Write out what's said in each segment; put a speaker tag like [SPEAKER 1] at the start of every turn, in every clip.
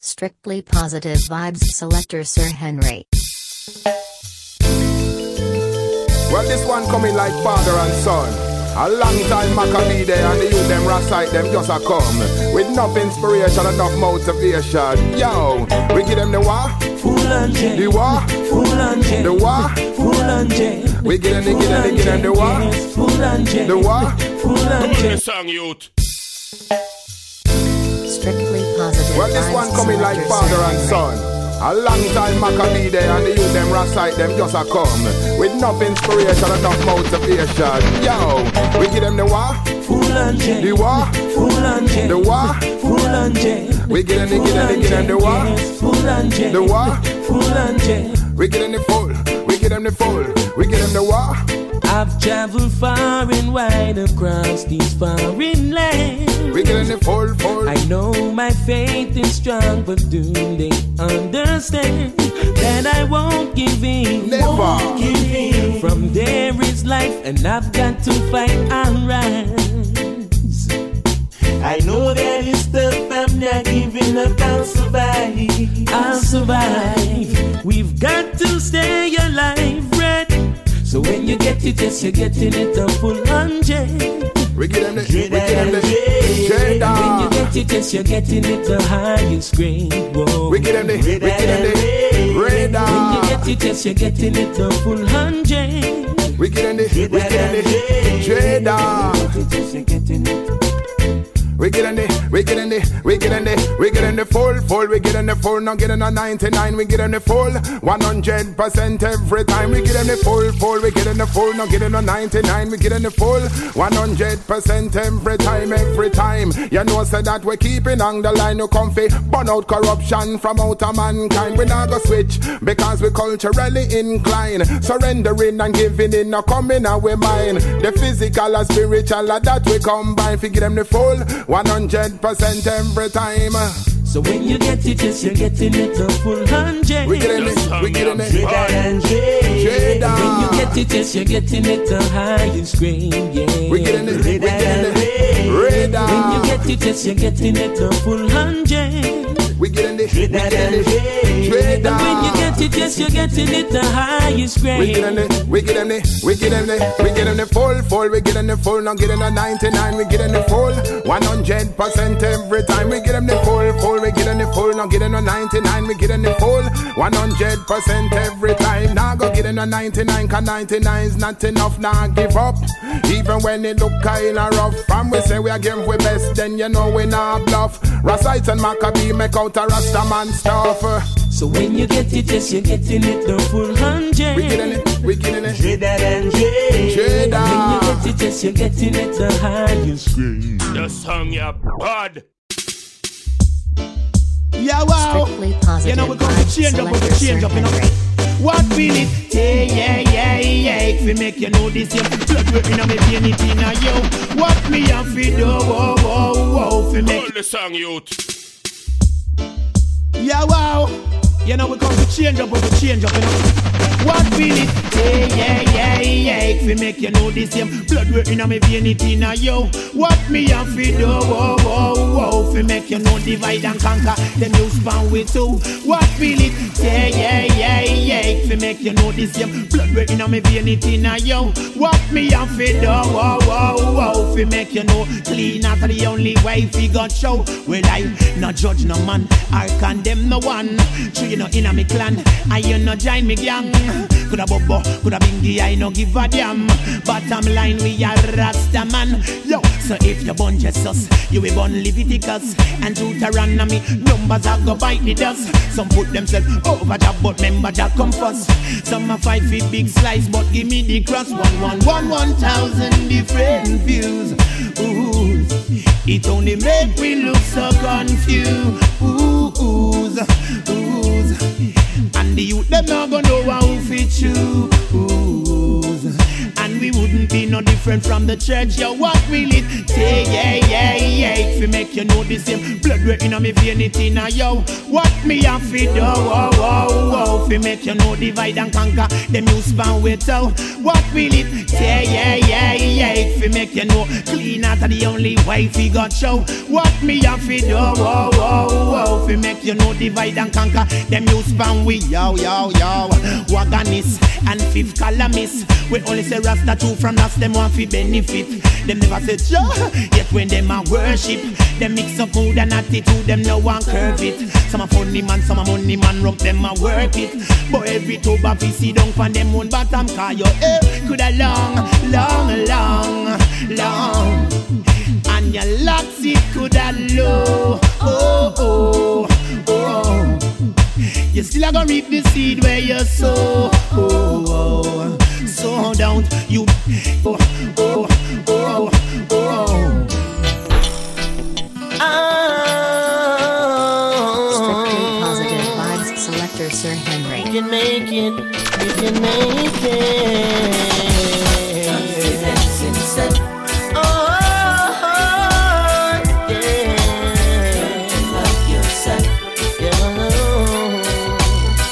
[SPEAKER 1] Strictly Positive Vibes Selector Sir Henry.
[SPEAKER 2] Well, this one coming like father and son. A long time Maccabee there and the youth them recite them just a come With enough inspiration, and enough motivation Yo, we give them the what?
[SPEAKER 3] Full and jet.
[SPEAKER 2] The what?
[SPEAKER 3] Full and jet.
[SPEAKER 2] The what?
[SPEAKER 3] Full and jet.
[SPEAKER 2] We give them the, give them the, give them the what?
[SPEAKER 3] Full and jet.
[SPEAKER 2] The what?
[SPEAKER 3] Full and jet.
[SPEAKER 4] song, youth.
[SPEAKER 1] Strictly Positive
[SPEAKER 2] Well, this
[SPEAKER 1] Vibes
[SPEAKER 2] one coming like father and son. A long time Maccabee there and the youth them recite them just a come With enough inspiration, enough motivation Yo, we give them the what?
[SPEAKER 3] Full and jet.
[SPEAKER 2] The what?
[SPEAKER 3] Full and jet.
[SPEAKER 2] The what?
[SPEAKER 3] Full and jet.
[SPEAKER 2] We give them the, give them the, give them the what?
[SPEAKER 3] Yes, Full and jet.
[SPEAKER 2] The what?
[SPEAKER 3] Full and jet.
[SPEAKER 2] We give them the full, we give them the full, we give them the what?
[SPEAKER 3] I've traveled far and wide across these foreign lands.
[SPEAKER 2] We give them the full, full
[SPEAKER 3] I know my faith is strong, but do they understand that I won't give in?
[SPEAKER 2] Never.
[SPEAKER 3] Won't give in. From there is life, and I've got to fight and rise. I know that it's tough, I'm not giving up, I'll survive. I'll survive. We've got to stay alive? So when you get it, yes, you're getting it a full hundred.
[SPEAKER 2] We give them the, we give them the
[SPEAKER 3] When you get it, yes, you're getting it the highest grade. Whoa.
[SPEAKER 2] We give them the, we give them the
[SPEAKER 3] When you get it, yes, you're getting it the full hundred.
[SPEAKER 2] We give them the, we give them the cheddar We get in the, we get in the, we get in the, we get in the full, full, we get in the full, now get in the 99, we get in the full, 100% every time, we get in the full, full, we get in the full, now get in the 99, we get in the full, 100% every time, every time. You know, say that we keeping on the line, no comfy, burn out corruption from out mankind. We not go switch because we culturally inclined, surrendering and giving in, no coming away mine. The physical and spiritual, that we combine, figure them the full, 100% every time.
[SPEAKER 3] So when you get it, yes, you're getting it the full hundred.
[SPEAKER 2] We get in it, we get in it.
[SPEAKER 3] When you get it, yes, you're getting it the highest grade. Yeah.
[SPEAKER 2] We get in it, we get in it.
[SPEAKER 3] When you get it, yes, you're getting it the full hundred.
[SPEAKER 2] We get in it, we get in it.
[SPEAKER 3] And when you get it, yes, you're getting it the highest
[SPEAKER 2] We get in
[SPEAKER 3] grade.
[SPEAKER 2] we get in it, we get in it, we get in the full, full, we get in the full, now get in the 99, we get in the full, 100% every time, we get in the full, full, we get in the full, now get in the 99, we get in the full, 100% every time, now go get in the 99, cause 99 is not enough, now give up, even when it look kinda rough, and we say we are game we best, then you know we not bluff, Rasites and Maccabee make out a Rasta man stuff,
[SPEAKER 3] So when you get it, yes, you're getting it the full hundred.
[SPEAKER 2] we get in it, we get in it,
[SPEAKER 3] When you get it, yes, you're getting it the highest grade.
[SPEAKER 4] The song, yeah, bad.
[SPEAKER 5] Yeah, wow.
[SPEAKER 1] Strictly Positive
[SPEAKER 5] You know, we come to change up, we
[SPEAKER 1] Selector
[SPEAKER 5] change up, you know.
[SPEAKER 1] Henry.
[SPEAKER 5] What feel it? Yeah, yeah, yeah, yeah. If we make you know this, you blood work in a me vein, it in a yo. What me have to do? Whoa, whoa, whoa. If we make
[SPEAKER 4] Hold the song, youth.
[SPEAKER 5] Yeah, wow. You know, we come to change up, we change up, you know. What feel it? Yeah, yeah, yeah, yeah. If we make you know this, same blood work in a me vein, it in a yo. What me have to do? Whoa, whoa, whoa. If we make you know divide and conquer, them you span with two. What feel it? Yeah, yeah, yeah, yeah. If we make you know this, same blood work in a me vein, it in a yo. What me have to do? Whoa, whoa, whoa. If we make you know clean, that's the only way we got show. Well, I not judge no man, I condemn no one. So you know in a me clan, I you no join me gang. Coulda bobo, coulda bingy, I no give a damn. Bottom line, we are Rasta man. Yo, so if you born Jesus, you will born Leviticus and Deuteronomy. Numbers are go bite the dust. Some put themselves over job, but member job come first. Some a five feet big slice, but give me the cross. One, one, one, one thousand different views. Ooh, it only make me look so confused. Ooh, oohs. And the youth them not gonna know how fit choose. No different from the church. Yo, what will it say? Yeah, yeah, yeah. If you make you know the same blood way in me vein, it in a yo. What me have to do? Oh, oh, oh. oh. If you make you know divide and conquer, them you span with out. What will it say? Yeah, yeah, yeah. If you make you know clean out the only way we got show. What me have to do? Oh, oh, oh, oh. If you make you know divide and conquer, them you span with yo, yo, yo. Wagonist and fifth columnist. We only say Rasta two from us, them want fi benefit. Them never say Jah, yet when them a worship, them mix up mood and attitude, them no one curve it. Some a funny man, some a money man, rump them a work it. But every two a fi see down from them own bottom, car your hair coulda long, long, long, long. And your locks it coulda low, oh, oh, oh. You still a gonna reap the seed where you sow. Oh, oh. oh. So don't you. Oh, oh, oh, oh.
[SPEAKER 1] Strictly ah. positive vibes selector Sir Henry.
[SPEAKER 6] We can make it, we can make it. Oh,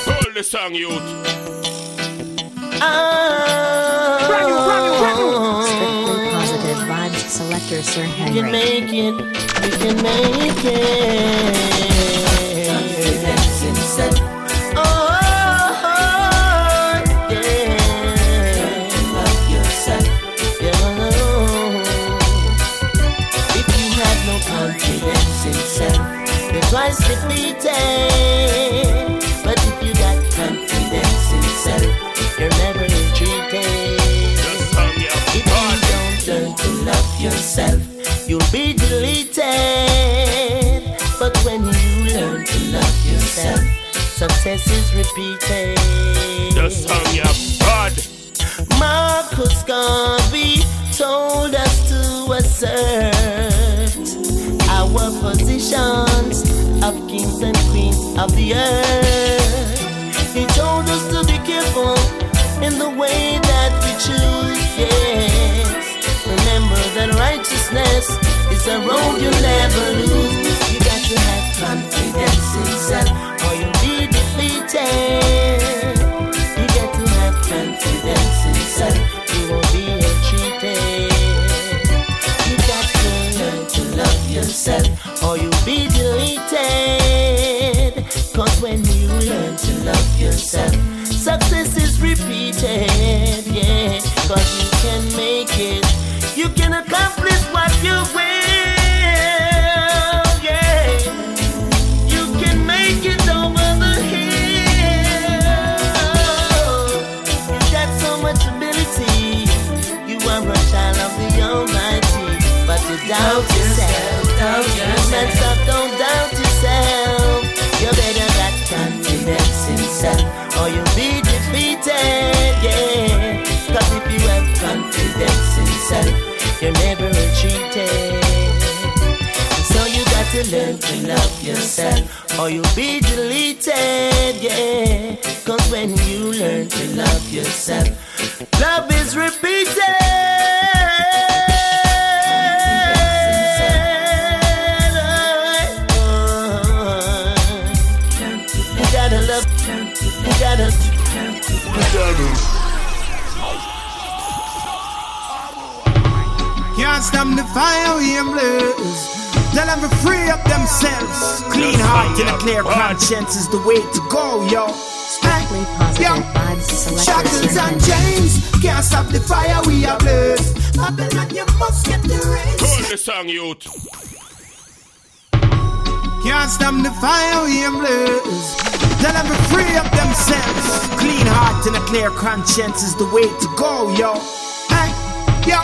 [SPEAKER 6] Confidence in self. Oh, yeah. Love yourself. Yeah.
[SPEAKER 4] Hold the song, youth.
[SPEAKER 1] Strictly positive vibes selector Sir
[SPEAKER 6] We can
[SPEAKER 1] Henry.
[SPEAKER 6] make it, we can make it. Confidence in self. Oh, yeah. Yeah. If you have no confidence in self, you're twice defeated. Yourself, you'll be deleted. But when you learn to love yourself, success is repeated.
[SPEAKER 4] The song, yeah. Bad.
[SPEAKER 6] Marcus Garvey told us to assert our positions of kings and queens of the earth. He told us to be careful in the way that we choose, yes. That righteousness is a road you'll never lose. You got to have confidence in self or you'll be defeated. You got to have confidence in self. You won't be entreated. You got to learn to love yourself, or you'll be deleted. Cause when you learn to love yourself, success is repeated. Yeah, cause confidence or you'll be defeated. Yeah, cause if you have confidence in self, you're never retreated. So you got to learn to love yourself or you'll be deleted, yeah. Cause when you learn to love yourself, love is repeated. You gotta,
[SPEAKER 5] Can't stop the fire we blaze. Tell them to free up themselves. Clean heart and a clear conscience is the way to go, yo.
[SPEAKER 1] Strictly positive vibes
[SPEAKER 5] Shackles and chains can't stop the fire we are blaze. Babylon, you must get the race.
[SPEAKER 4] Hold the song, youth.
[SPEAKER 5] Can't stop the fire we blaze. Tell them to free up themselves. Clean heart and a clear conscience is the way to go, yo. Hey, yo.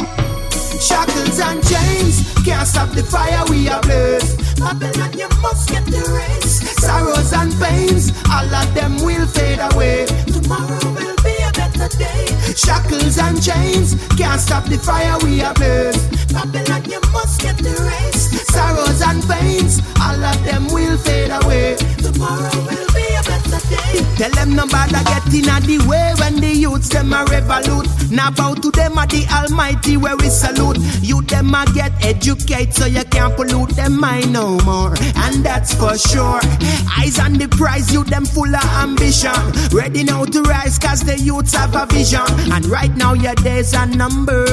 [SPEAKER 5] Shackles and chains can't stop the fire we are blaze. Babylon, you must get the race. Sorrows and pains, all of them will fade away. Tomorrow will be a better day. Shackles and chains can't stop the fire we are blaze. Babylon, you must get the race. Sorrows and pains, all of them will fade away. Tomorrow will
[SPEAKER 6] Tell them nobody get in the way when the youths them a revolute. Now bow to them a the Almighty where we salute. You them a get educate so you can't pollute them mind no more, and that's for sure. Eyes on the prize, you them full of ambition, ready now to rise cause the youths have a vision. And right now your days are number,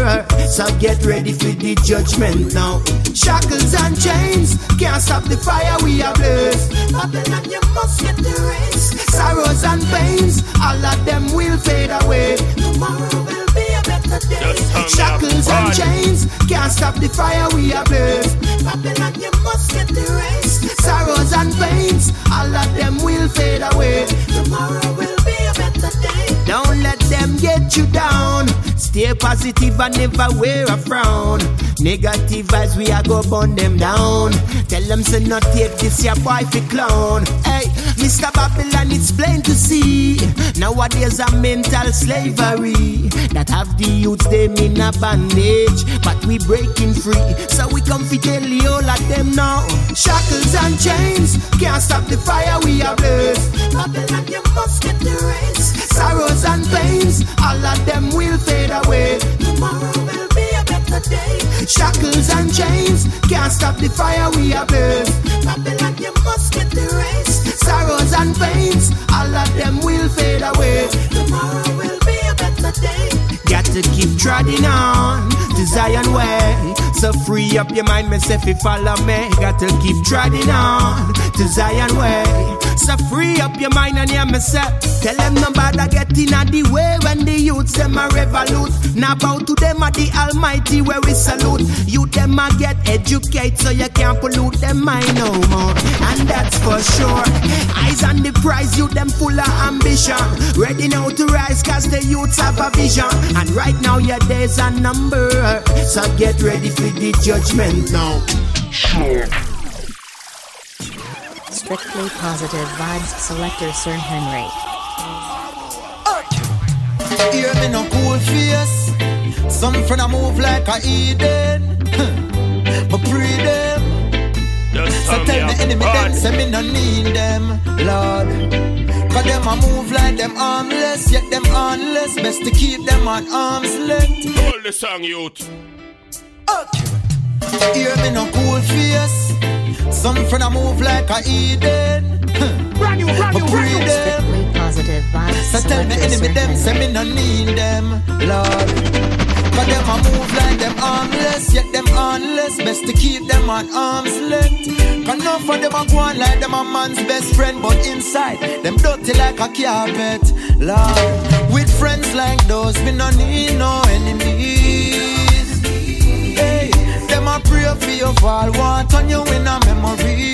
[SPEAKER 6] so get ready for the judgment now. Shackles and chains can't stop the fire we are blaze. Babylon, you must get the race. Sorrows and pains, all of them will fade away. Tomorrow will be a better day. Shackles and chains can't stop the fire we are blaze. Babylon, you must get the race. Sorrows and pains, all of them will fade away. Tomorrow will be a better day. Don't let them get you down. Stay positive and never wear a frown. Negative vibes, we are go burn them down. Tell them say not take this your boy fi clown. Hey, Mr. Babylon, it's plain to see. Nowadays a mental slavery that have the youths them in a bandage, but we breaking free. So we come fi tell all of them now. Shackles and chains can't stop the fire we are blaze. Babylon, you must get the race. Sorrows and pains, all of them will fade away. Tomorrow will be a better day. Shackles and chains can't stop the fire we are blaze. Babylon, you must get the race. Sorrows and pains, all of them will fade away. Tomorrow will be a better day. Got to keep trotting on to Zion way. So free up your mind, myself, if you follow me. Got to keep trotting on to Zion way. So free up your mind and hear me say. Tell them nobody get in the way when the youths them a revolute. Now bow to them at the Almighty where we salute. You them a get educate so you can't pollute them mind no more. And that's for sure. Eyes on the prize, you them full of ambition. Ready now to rise cause the youths have a vision. And right now your days are number. So get ready for the judgment now.
[SPEAKER 1] Strictly Positive Vibes Selector Sir Henry.
[SPEAKER 7] Hear me no cool face. Some friend I move like a Eden. but pre them. So tell me enemy them, say me no need them, Lord. Cause them a move like them armless, yet them armless. Best to keep them on arm's length.
[SPEAKER 4] Hold the song, youth. Okay.
[SPEAKER 7] Hear me no cool face. Some friend I move like a Eden.
[SPEAKER 5] Brand new, brand new,
[SPEAKER 7] But
[SPEAKER 5] brand
[SPEAKER 7] pre
[SPEAKER 5] new.
[SPEAKER 1] Strictly Positive Vibes
[SPEAKER 7] So tell me
[SPEAKER 1] Selector
[SPEAKER 7] enemy them, say me no need them, Lord. Cause them a move like them armless, yet them armless. Best to keep them on arm's length. Cause none for them a go on like them a man's best friend, but inside them dirty like a carpet, Lord. With friends like those, we no need no enemies. Pray for your fall, want on you in a memory.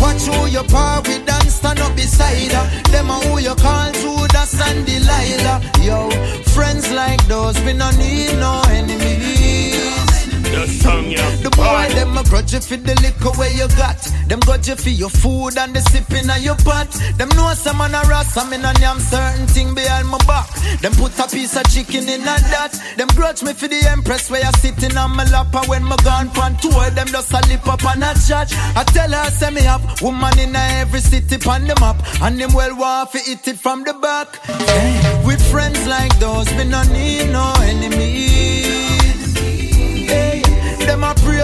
[SPEAKER 7] Watch who you par with and stand up beside her. Them who you call Judas and Delilah. Yo, friends like those, we no need no enemies.
[SPEAKER 4] Yeah.
[SPEAKER 7] The boy, them a grudge you for the liquor where you got. Them grudge you for your food and the sipping of your pot. Them know some man a ras, I'm in a yam certain thing behind my back. Them put a piece of chicken in a that. Them grudge me for the empress where you sitting on my lap. And when my gone on tour, them just a lip up and a chat. I tell her, say me up. woman in every city on the map. And them well want eat it from the back. Hey, with friends like those, we no need no enemies.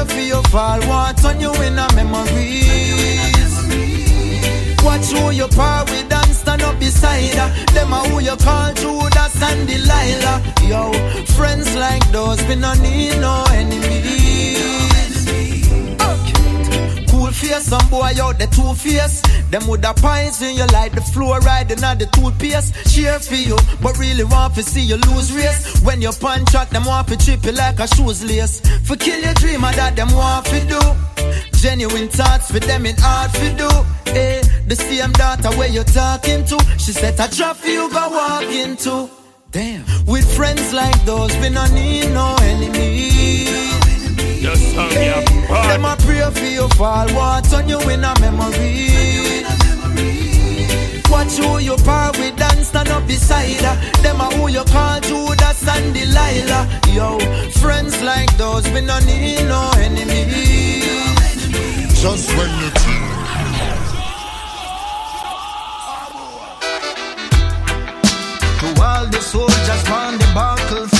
[SPEAKER 7] Pray for your fall, want on you in a memories. Watch who you par with and stand up beside her. Them a who you call Judas and Delilah. Yo, friends like those, we no need no enemies. Face, some boy out the two face. Them with the poison you like the fluoride and not the toothpaste. Cheer for you, but really want to see you lose race. When you punch out, them want to trip you like a shoes lace. For kill your dreamer that them want to do. Genuine thoughts for them in hard to do. Eh, the same daughter where you talking to. She said I drop for you go walk into. Damn. With friends like those, we no need no enemies.
[SPEAKER 4] Just the song, yeah.
[SPEAKER 7] Them a pray for your fall, want on you in a memory. Watch who you par with and stand up beside her. Them a who you call Judas and Delilah. Yo, friends like those, we no need no enemy.
[SPEAKER 8] Just when you
[SPEAKER 4] team,
[SPEAKER 9] To all the soldiers on the battlefield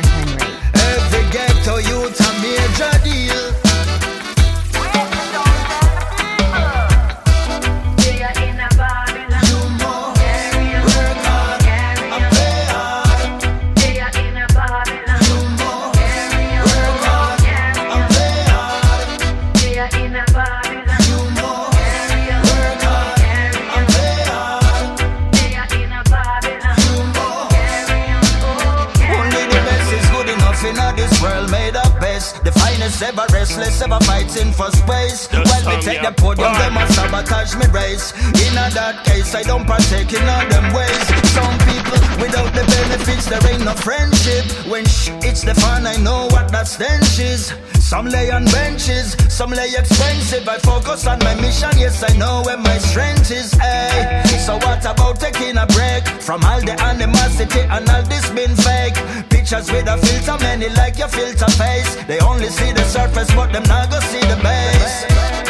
[SPEAKER 1] Henry.
[SPEAKER 9] Every ghetto youth ever restless ever fighting for space. When me take the podium, them a sabotage me race. In a that case, I don't partake in all them ways. Some people without the benefits, there ain't no friendship. When sh- it's the fun, I know what that stench is. Some lay on benches, some lay expensive. I focus on my mission, yes, I know where my strength is. Hey, so what about taking a break from all the animosity and all this been fake? Pictures with a filter, many like your filter face. They only see the surface, but them not go see the base.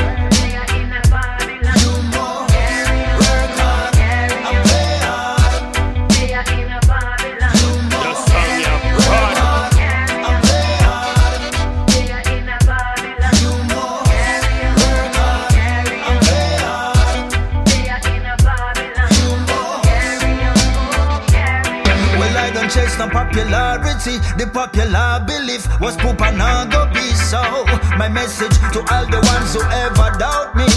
[SPEAKER 9] I popularity. The popular belief was poop and go be so. My message to all the ones who ever doubt me.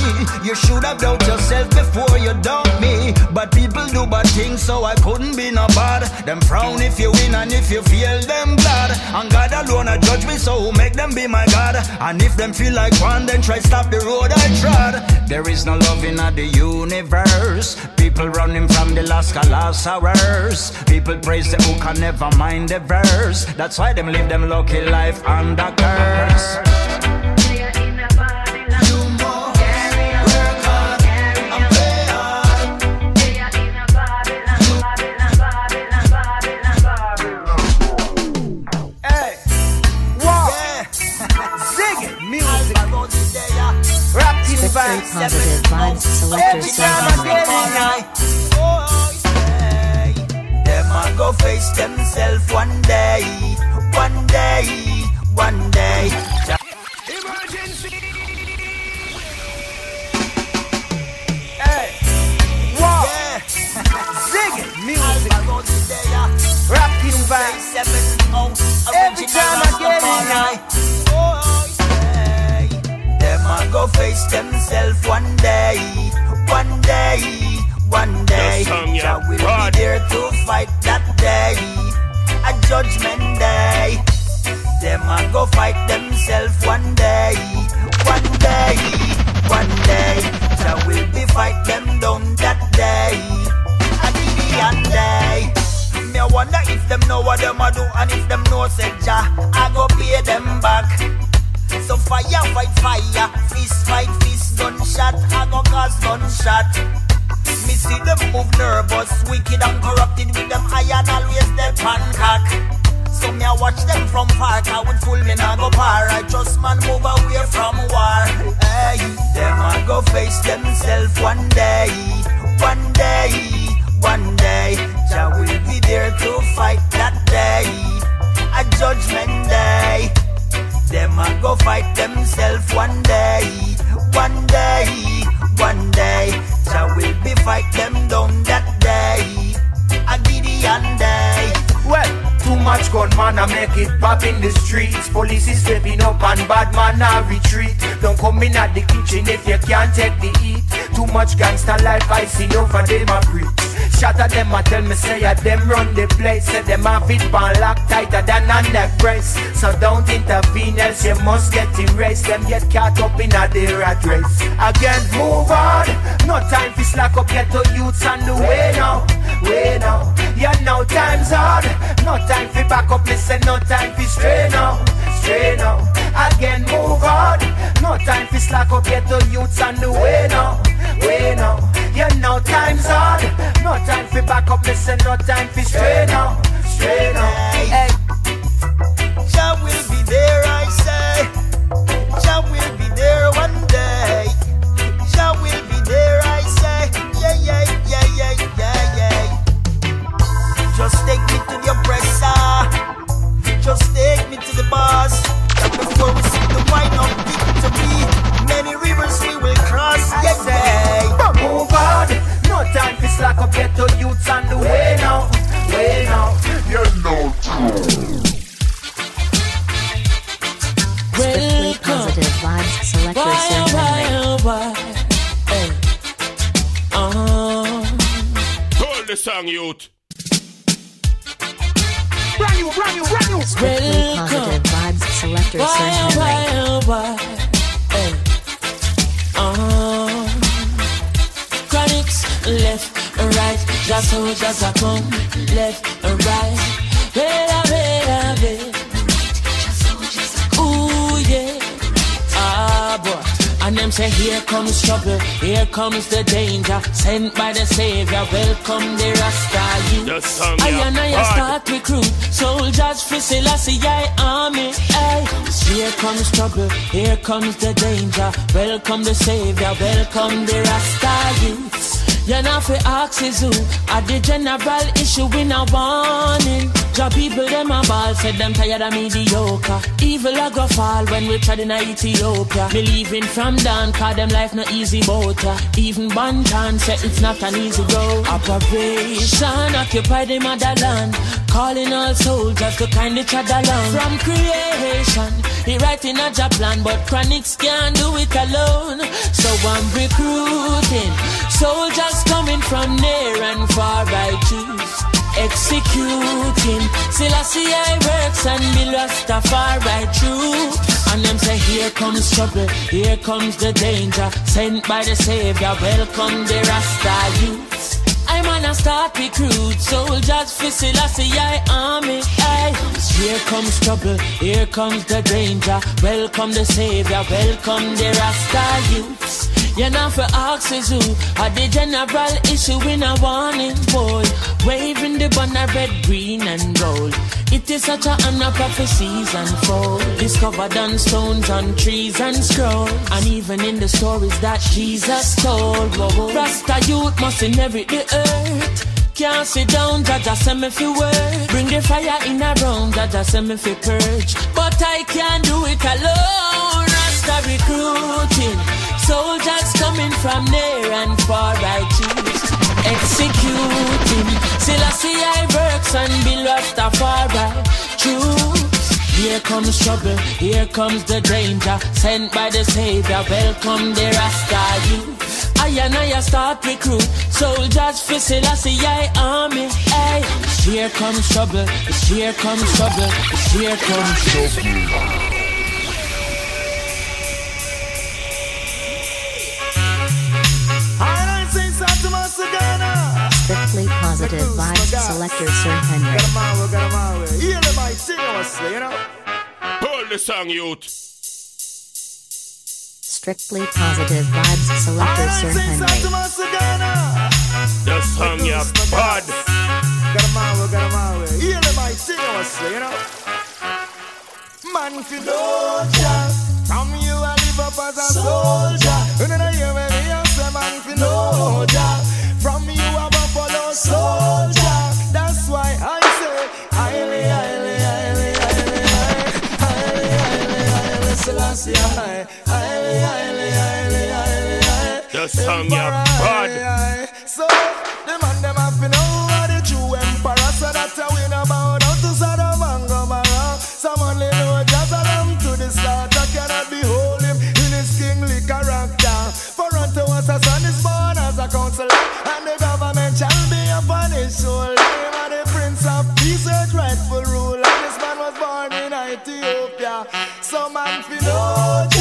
[SPEAKER 9] You should have doubt yourself before you doubt me. But people do bad things, so I couldn't be no bad. Them frown if you win and if you feel them glad. And God alone a judge me, so make them be my God? And if them feel like one, then try stop the road I trod. There is no love in the universe. People running from the last last hours. People praise the hook and never mind the verse. That's why them live them lucky life under curse. You more work hard and play hard. Hey, yeah. Zig it, music. Rap till
[SPEAKER 1] Strictly positive vibes. Selector
[SPEAKER 9] Every
[SPEAKER 1] Sir
[SPEAKER 9] time I
[SPEAKER 1] Henry.
[SPEAKER 9] get go face themselves one day, one day, one day. Hey, wow. Yeah. Zig music. Rap vibes. Oh, Every time I get in, I oh, say, them a go face themselves one day, one day, one day.
[SPEAKER 4] Song, yeah.
[SPEAKER 9] Jah will
[SPEAKER 4] Right.
[SPEAKER 9] be there to fight that day, a judgment day. Them a go fight themselves one day, one day, one day. Jah will be fight them down that day, a Gideon day. Me wonder if them know what them a do and if them know say Jah, I go pay them back. So fire fight fire, fist fight fist, gunshot, I go cause gunshot. Me see them move nervous, wicked and corrupted with them iron always their pancake. So me a watch them from far, cause with full me nah go par. I trust man move away from war. Hey, them a go face themselves one day, one day, one day. Jah will be there to fight that day, a judgment day. Them a go fight themselves one day, one day, one day. Jah will be fight them down that day, a Gideon day. Well, too much
[SPEAKER 7] gunman I make it pop in the streets. Police is stepping up and bad man I retreat. Don't come in at the kitchen if you can't take the heat. Too much gangster life I see over them a preach. At them, I tell me say at them run the place. Say them have it pan lock tighter than a neck brace. So don't intervene, else you must get erased. Them get caught up in a the rat race. Again, move on. No time for slack up, get to youths on the way now. Way now. Yeah, no time's hard. No time for back up, listen, no time for stray now. Stray now. Again, move on. No time for slack up, get to youths on the way now. Way now. Yeah, no time's hard. No time for back up, listen, no time for stray now. Stray now. Hey.
[SPEAKER 3] Comes the danger. Sent by the savior, welcome the Rasta youth.
[SPEAKER 4] The song,
[SPEAKER 3] I and I start recruit soldiers for Selassie I army. Ay. Here comes trouble, here comes the danger. Welcome the savior, welcome the Rasta youths. You know for axes who are the general issue in a warning. Job people them a ball said them tired of mediocre. Evil a go fall when we tried in Ethiopia. Believing from down, cause them life no easy boat. Even Banton said it's not an easy road. Operation occupy the motherland. Calling all soldiers to kind each other along. From creation, he writing a job plan, but Chronixx can't do it alone. So I'm recruiting soldiers coming from near and far. I choose executing. Selassie I works and be Rastafari true. And them say here comes trouble, here comes the danger. Sent by the savior, welcome the Rasta youths. I'm on a start recruit soldiers for Selassie I army. Aye. Here comes trouble, here comes the danger. Welcome the savior, welcome the Rasta youths. You know for who are the general issue in a warning boy. Waving the banner red, green and gold. It is such a honor prophecies unfold. Discovered on stones, on trees and scroll. And even in the stories that Jesus told. Rasta youth must inherit the earth. Can't sit down, Jah Jah send me fi work. Bring the fire in a room, Jah Jah send me fi purge. But I can't do it alone. Rasta recruiting, soldiers coming from near and far. I choose executing. Selassie I works and be Rastafari. Choose. Here comes trouble, here comes the danger. Sent by the Savior, welcome the Rasta youth. I and I start recruit soldiers for Selassie I army. Hey, here comes trouble, here comes trouble, here comes trouble.
[SPEAKER 1] strictly positive vibes selector Sir Henry.
[SPEAKER 10] Get him out, get him out. Hear them out seriously, you know.
[SPEAKER 4] Pull the song, youth.
[SPEAKER 1] Strictly positive vibes selector Sir Henry.
[SPEAKER 4] The song
[SPEAKER 10] you bud. Get him out, get him out. Hear them out seriously, you know. Man, if you know Jack, from you I live up as a soldier. You know the year when we are man, if you know
[SPEAKER 4] Jack. song, you're.
[SPEAKER 10] So, the man them have to know what the true emperor, so that's how win about how to Sodom and Gomorrah. Some only know Jerusalem to the start, I cannot behold him in his kingly character. For unto us a son is born as a counselor, and the government shall be upon his shoulder. Him are the prince of peace, a rightful ruler. This man was born in Ethiopia. Some man you know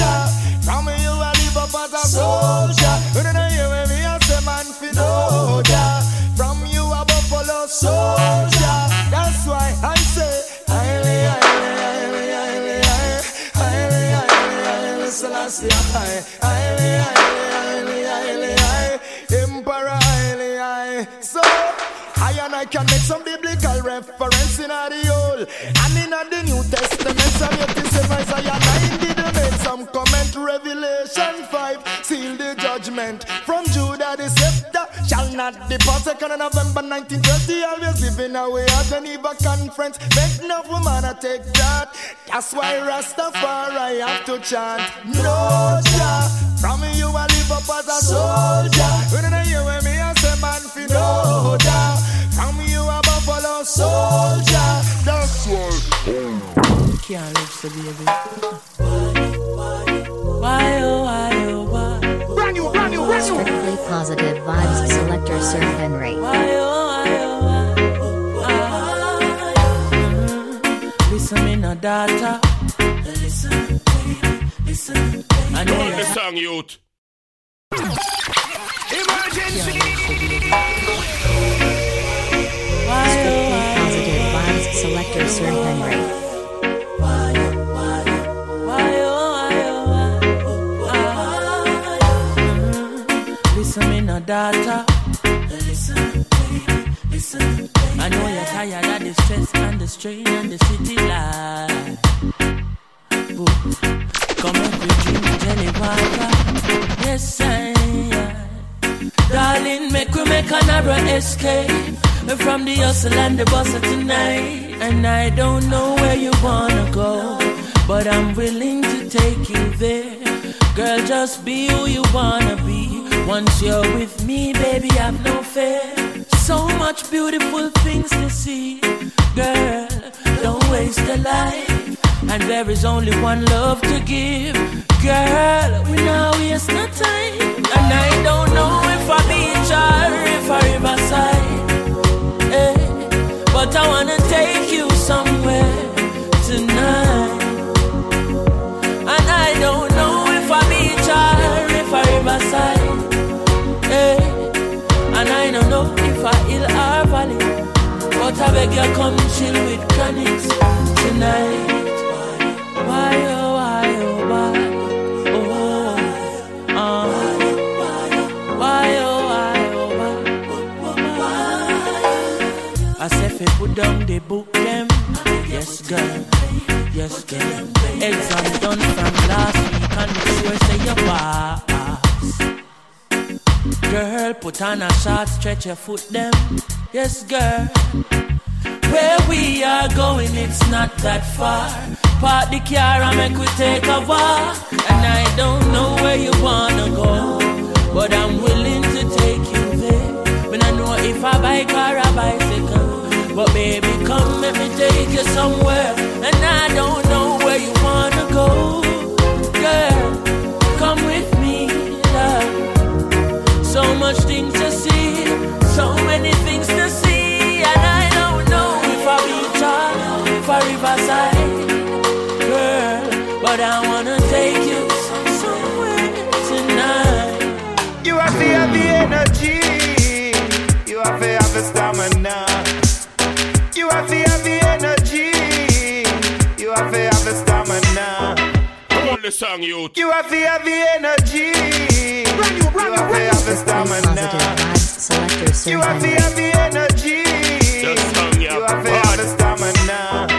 [SPEAKER 10] can make some biblical reference in the old and in the New Testament. Some you to Isaiah 9 did make some comment. Revelation 5 seal the judgment from Judah the scepter shall not depart. Second of November 1930, always living away at Geneva conference. Make no woman take that. That's why Rastafari have to chant. No, Jah. From you I live up as a soldier. When I hear me, I say man fi know Jah. From you a buffalo soldier. That's why.
[SPEAKER 3] Can't live so baby. Why oh why oh why?
[SPEAKER 10] Brand new, brand new, brand new.
[SPEAKER 1] Strictly positive vibes selector Sir Henry.
[SPEAKER 3] Why oh why oh why? Listen me no data. Listen, baby, listen. I know
[SPEAKER 4] Pull
[SPEAKER 3] you
[SPEAKER 4] the song, youth.
[SPEAKER 3] Why
[SPEAKER 1] Sir Henry.
[SPEAKER 3] Why oh why? Why oh why? Ah, mm. Listen me no data. Listen, baby, listen. I know you're tired of the stress and the strain and the city life. Boo. Come and drink jelly water. Yes, I. Darling, make we make a narrow escape from the hustle and the bustle tonight. And I don't know where you wanna go, but I'm willing to take you there. Girl, just be who you wanna be. Once you're with me, baby, I've no fear. So much beautiful things to see. Girl, don't waste a life. And there is only one love to give. Girl, we now waste no time. And I don't know if I beach or if I riverside. Eh, but I wanna take you somewhere tonight. And I don't know if I beach or if I riverside. Eh, and I don't know if I hill or valley. But I beg you come chill with Chronixx tonight. Fi put down the book them. Yes girl. Yes girl. Exam done from last week and me sure say you pass girl put on a short stretch your foot them. Yes girl. Where we are going, it's not that far. Park the car and make we take a walk. And I don't know where you wanna go, but I'm willing to take you there. When I know if I bike or a bicycle, but baby, come let me take you somewhere. And I don't
[SPEAKER 10] the song, you. You have the, have the
[SPEAKER 4] energy. Brand new, brand
[SPEAKER 10] you have, brand have the stamina. You have the, have the energy.
[SPEAKER 4] The song, yeah.
[SPEAKER 10] You have the, have the stamina.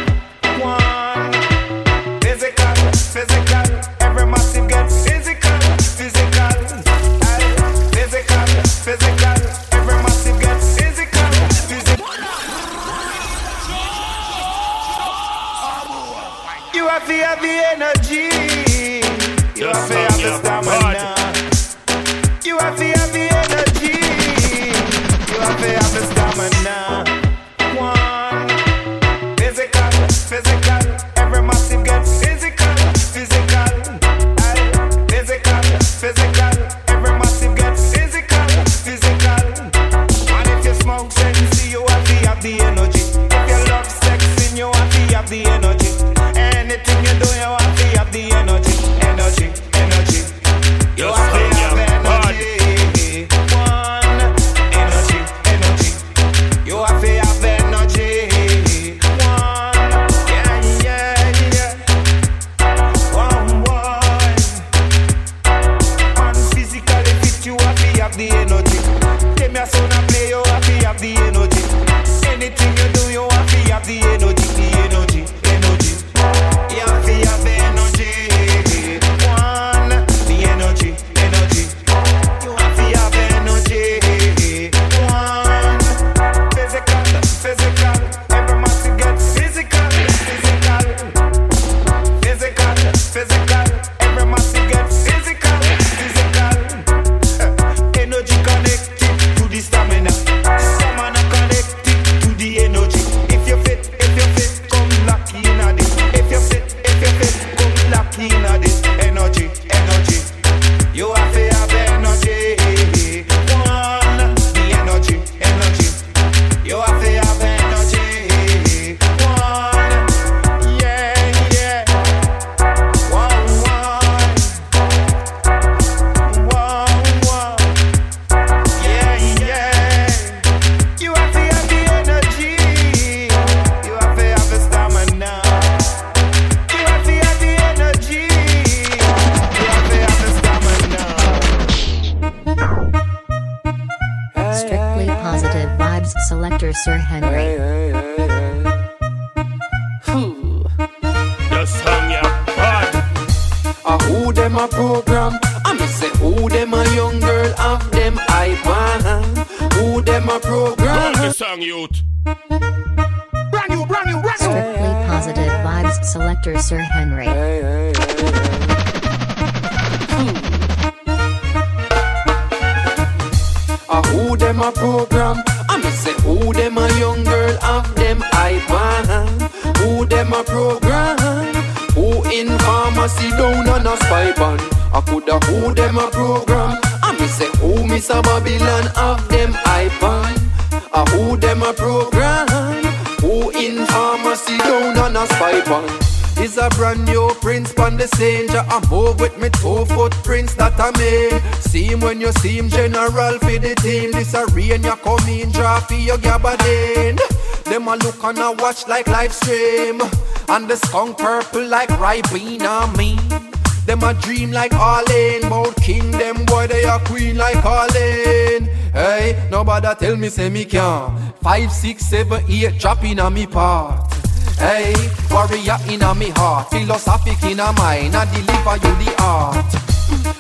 [SPEAKER 11] Them a program? Who in pharmacy down on a spy ban? Is a brand new prince on the scene. Ja, I move with me two footprints that I made. See him when you see him, general for the team. This a rain, you come in, draw for your gabardine. Them a look and a watch like live stream. And the skunk purple like Ribena me. Them a dream like Arlene. Bout king, them boy, they a queen like Arlene. Hey, nobody tell me say me can. Five, six, seven, eight, in a me part. Hey, warrior in a me heart, philosophic in a mind, I deliver you the art.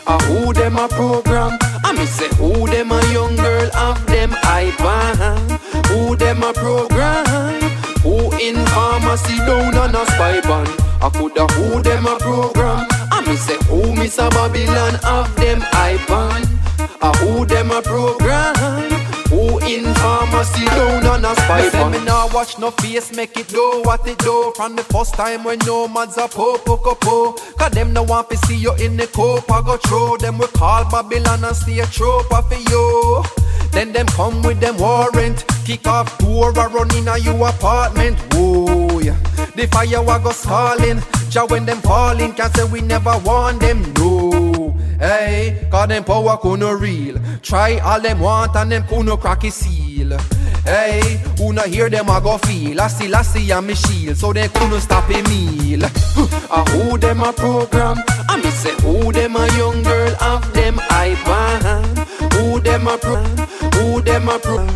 [SPEAKER 11] A who them a program? I me say who them a young girl of them iPad. Uh-huh. Who them a program? Who in pharmacy down on a spy ban? I coulda who them a program? I me say who Miss a Babylon of them iPad. A who them a program? Who in pharmacy? Down on a spy ban? Me nah watch no face make it do what it do. From the first time when no man's a po po po po. Cause them no want to see you in the cope I go throw them we call Babylon and stay a trope for you. Then them come with them warrant. Kick off door or run in a you apartment. Whoa, yeah. The fire wa go stalling. Ja when them falling Can't say we never want them, no Hey, cause them power kuno real. Try all them want and them kuno crack a seal. Hey, who not hear them I go feel? I see, I see and me shield So they couldn't stop a meal. A who them a program? I me say who them a young girl? Of them iPad Who them a pro Who them a pro?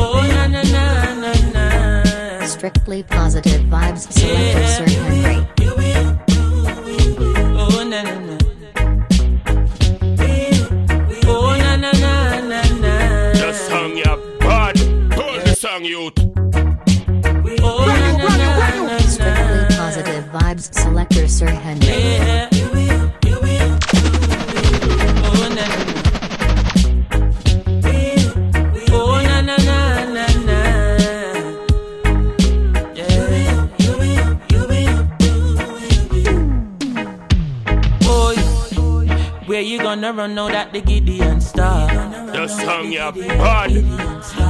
[SPEAKER 3] Oh na na na na na.
[SPEAKER 1] Strictly Positive Vibes Selector Sir Henry.
[SPEAKER 3] Oh na na
[SPEAKER 4] youth.
[SPEAKER 3] Oh na na na na
[SPEAKER 1] Strictly Positive Vibes Selector Sir Henry.
[SPEAKER 3] Yeah. You run now that the Gideon star?
[SPEAKER 4] The song ya bad.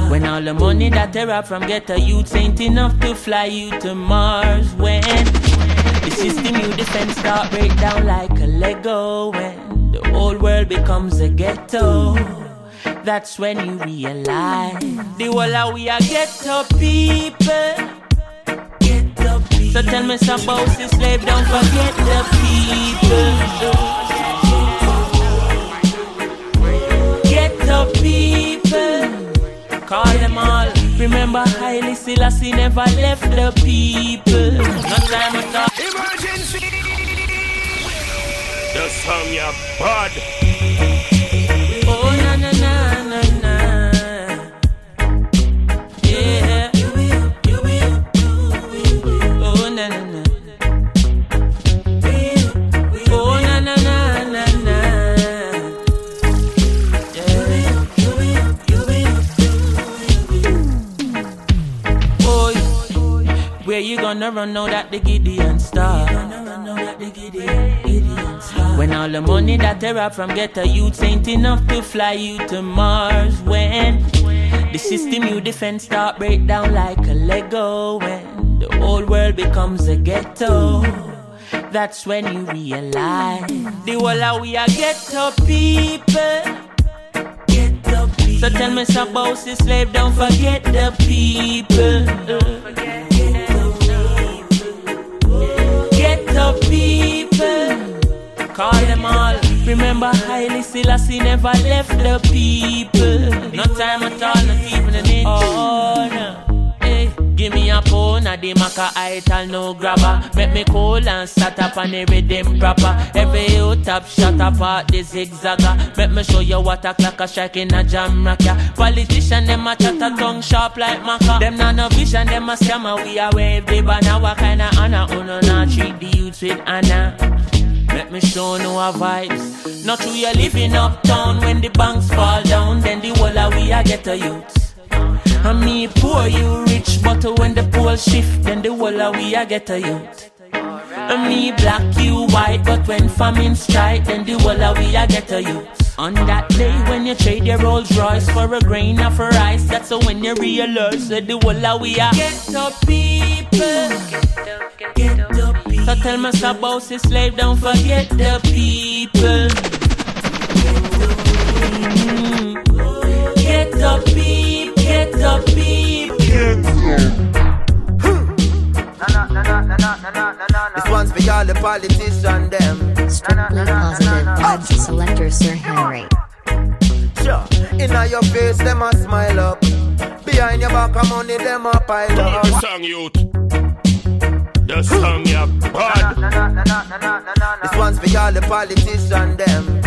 [SPEAKER 3] When all the money that they rob from ghetto youths ain't enough to fly you to Mars. When the system you defend start break down like a Lego. When the whole world becomes a ghetto. That's when you realize the whole of we are ghetto people. Ghetto people. So tell me some about this slave, don't forget the people. Ghetto people. Call them all. Remember, Haile Selassie never left the people. No time at all.
[SPEAKER 5] Emergency.
[SPEAKER 4] The song ya bad.
[SPEAKER 3] You gonna run now that the Gideon star? When all the money that they rob from ghetto youths ain't enough to fly you to Mars. When the system you defend start break down like a Lego. When the whole world becomes a ghetto. That's when you realize the whole of we are ghetto people. So tell me some this slave, don't forget the people. Ghetto people. Call them all. Remember, Haile Selassie never left the people. No time at all, not even an inch. Oh, no. Give me a phone, a the maca ital no grabber. Make me cool and start up on the rhythm proper. Every you tap shut up at the zigzagger. Make me show you what a clock a strike in a jam rock ya. Politician them a chat a tongue sharp like maca. Them not no vision, them a scammer. We a wave the banner. What kind of honor? Uno not treat the youths with honor. Let me show no vibes. Not true, you're living uptown. When the banks fall down, then the whole of we a get a youth. And me poor, you rich, but when the pole shift, then the whole of we a get a youth. And me black, you white, but when famine strike, then the whole of we a get a youth. On that day when you trade your Rolls Royce for a grain of rice, that's when you realize that the whole of we a get up people. Get up people. So tell stop about the slave, don't forget the people. Mm. Get up people, get up people.
[SPEAKER 7] This one's for all the politicians, them.
[SPEAKER 1] Strictly positive vibes selector Sir Henry.
[SPEAKER 7] Sure. Inna your face, them a smile up. Behind your back, of money, them a pile
[SPEAKER 4] Pull
[SPEAKER 7] up.
[SPEAKER 4] the song, youth. The song, yeah, bad.
[SPEAKER 7] This one's for all the politicians, them.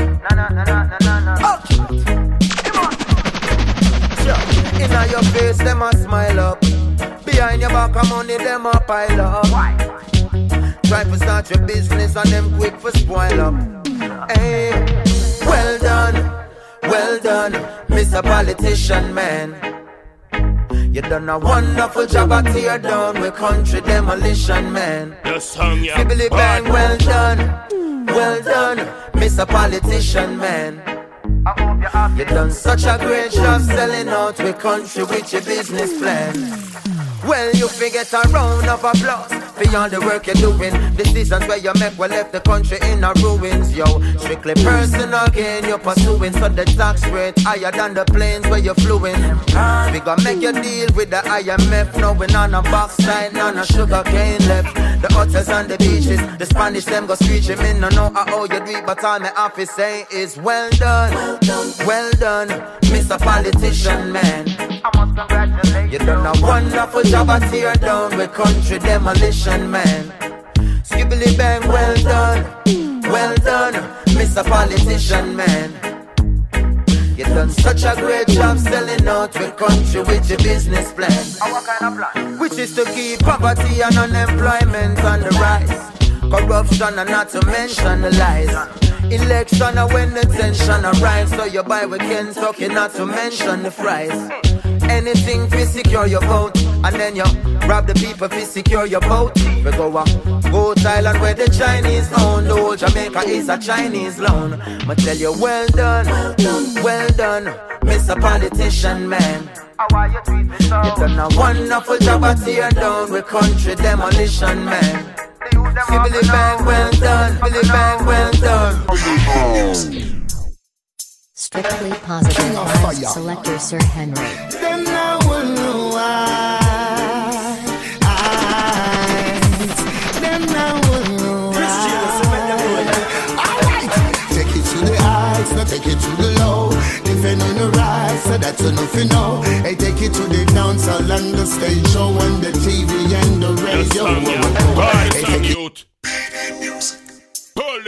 [SPEAKER 7] Oh. Sure. Inna your face, them a smile up. Behind your back, of money, them a pile up. Try to start your business and them quick for spoil up. Hey, well done, well done, Mr. Politician Man. You done a wonderful job at tear down with country demolition, man.
[SPEAKER 4] The song, yeah,
[SPEAKER 7] Fibbly bang, well done, well done, Mr. Politician Man. You done such a great job selling out with country with your business plan. Well, you forget a round of applause for all the work you're doing. Decisions where you make will left the country in a ruins, yo. Strictly personal gain you're pursuing, so the tax rate higher than the planes where you're fluing. We gonna make you deal with the IMF, knowing on a box side, none of sugar cane left. The hotels and the beaches, the Spanish them go screeching. Me no know how you do but all have to say is well done, well done, Mr. Politician Man. You done a wonderful job at tear down with country demolition, man. Skibbly bang, well done, well done, Mr. Politician, man. You done such a great job selling out with country with your business plan. Our kind of plan. Which is to keep poverty and unemployment on the rise. Corruption and not to mention the lies. Election and when the tension arise, so you buy with Kentucky, not to mention the fries. Anything to secure your vote, and then you rob the people to secure your vote. We go up, go Thailand where the Chinese own, whole Jamaica is a Chinese loan. I tell you, well done, well done, Mr. Politician Man. You done a wonderful job at tear down with country demolition, man. Billy bang, well done, Billy bang, well done.
[SPEAKER 1] Strictly positive vibes selector Sir Henry.
[SPEAKER 12] Them now will know why. Them now will know. Alright, take it to the heights, now take it to the low. Defend on the rise, so that's enough you know. Hey, take it to the dance hall and the stage show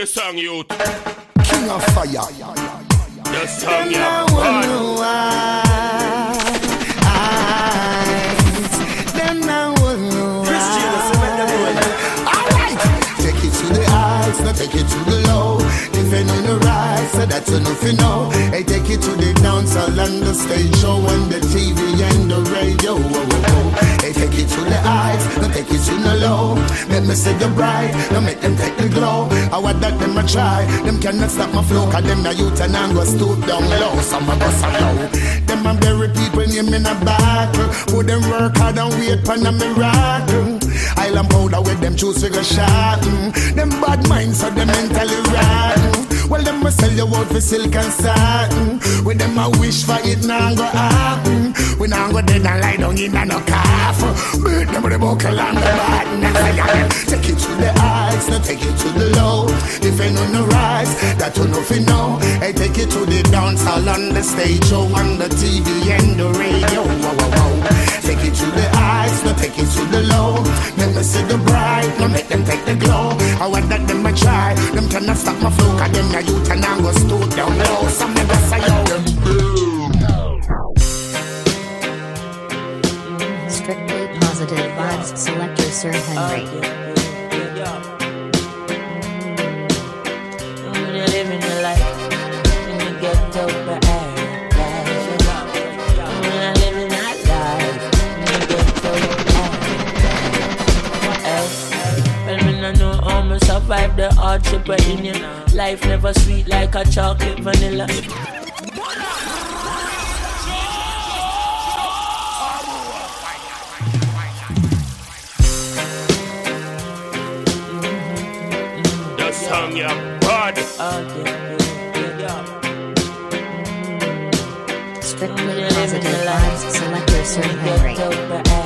[SPEAKER 12] the
[SPEAKER 4] song, youth.
[SPEAKER 12] King of Fire.
[SPEAKER 4] The song,
[SPEAKER 12] Them
[SPEAKER 4] yeah,
[SPEAKER 12] now will
[SPEAKER 4] bad.
[SPEAKER 12] know why. Them will know. Alright, take it to the heights, now take it to the Defend on the rise, so that's enough you know. Hey, take it to the dance hall and the stage show and the TV and the radio. Whoa, whoa, whoa. Hey, take it to the heights, now take it to the low. Let me see the bright, now make them take the glow. I want that them a try, them cannot stop my flow, cause them a youth and I'm go stoop down low. Some of us are low. Them a bury people name in a battle. Put them work hard and wait for a miracle. Island powder with them choose figure shot. mm. Them bad minds so them mentally rotten. Well, them must sell you out for silk and satin. With them I wish for it now go happen.
[SPEAKER 2] We now go dead and lie down in a no calf. Beat them with the buckle and the badness. Take it to the heights, now take it to the low. If you know no rise, that you know fi know. Hey, take it to the dance hall on the stage, show on the TV and the radio. Whoa, whoa, whoa. Take it to the heights, no take it to the low. Never see the bright, no make them take the glow. I want that them a try, them tryna stop my flow, cause them a youth and I'm gonna stoop down low. Some never say yo.
[SPEAKER 1] Strictly positive vibes selector Sir Henry.
[SPEAKER 3] Uh, survive the hardship we're in you. Life never sweet like a chocolate vanilla.
[SPEAKER 4] The song you.
[SPEAKER 1] Strictly positive vibes selector Sir Henry.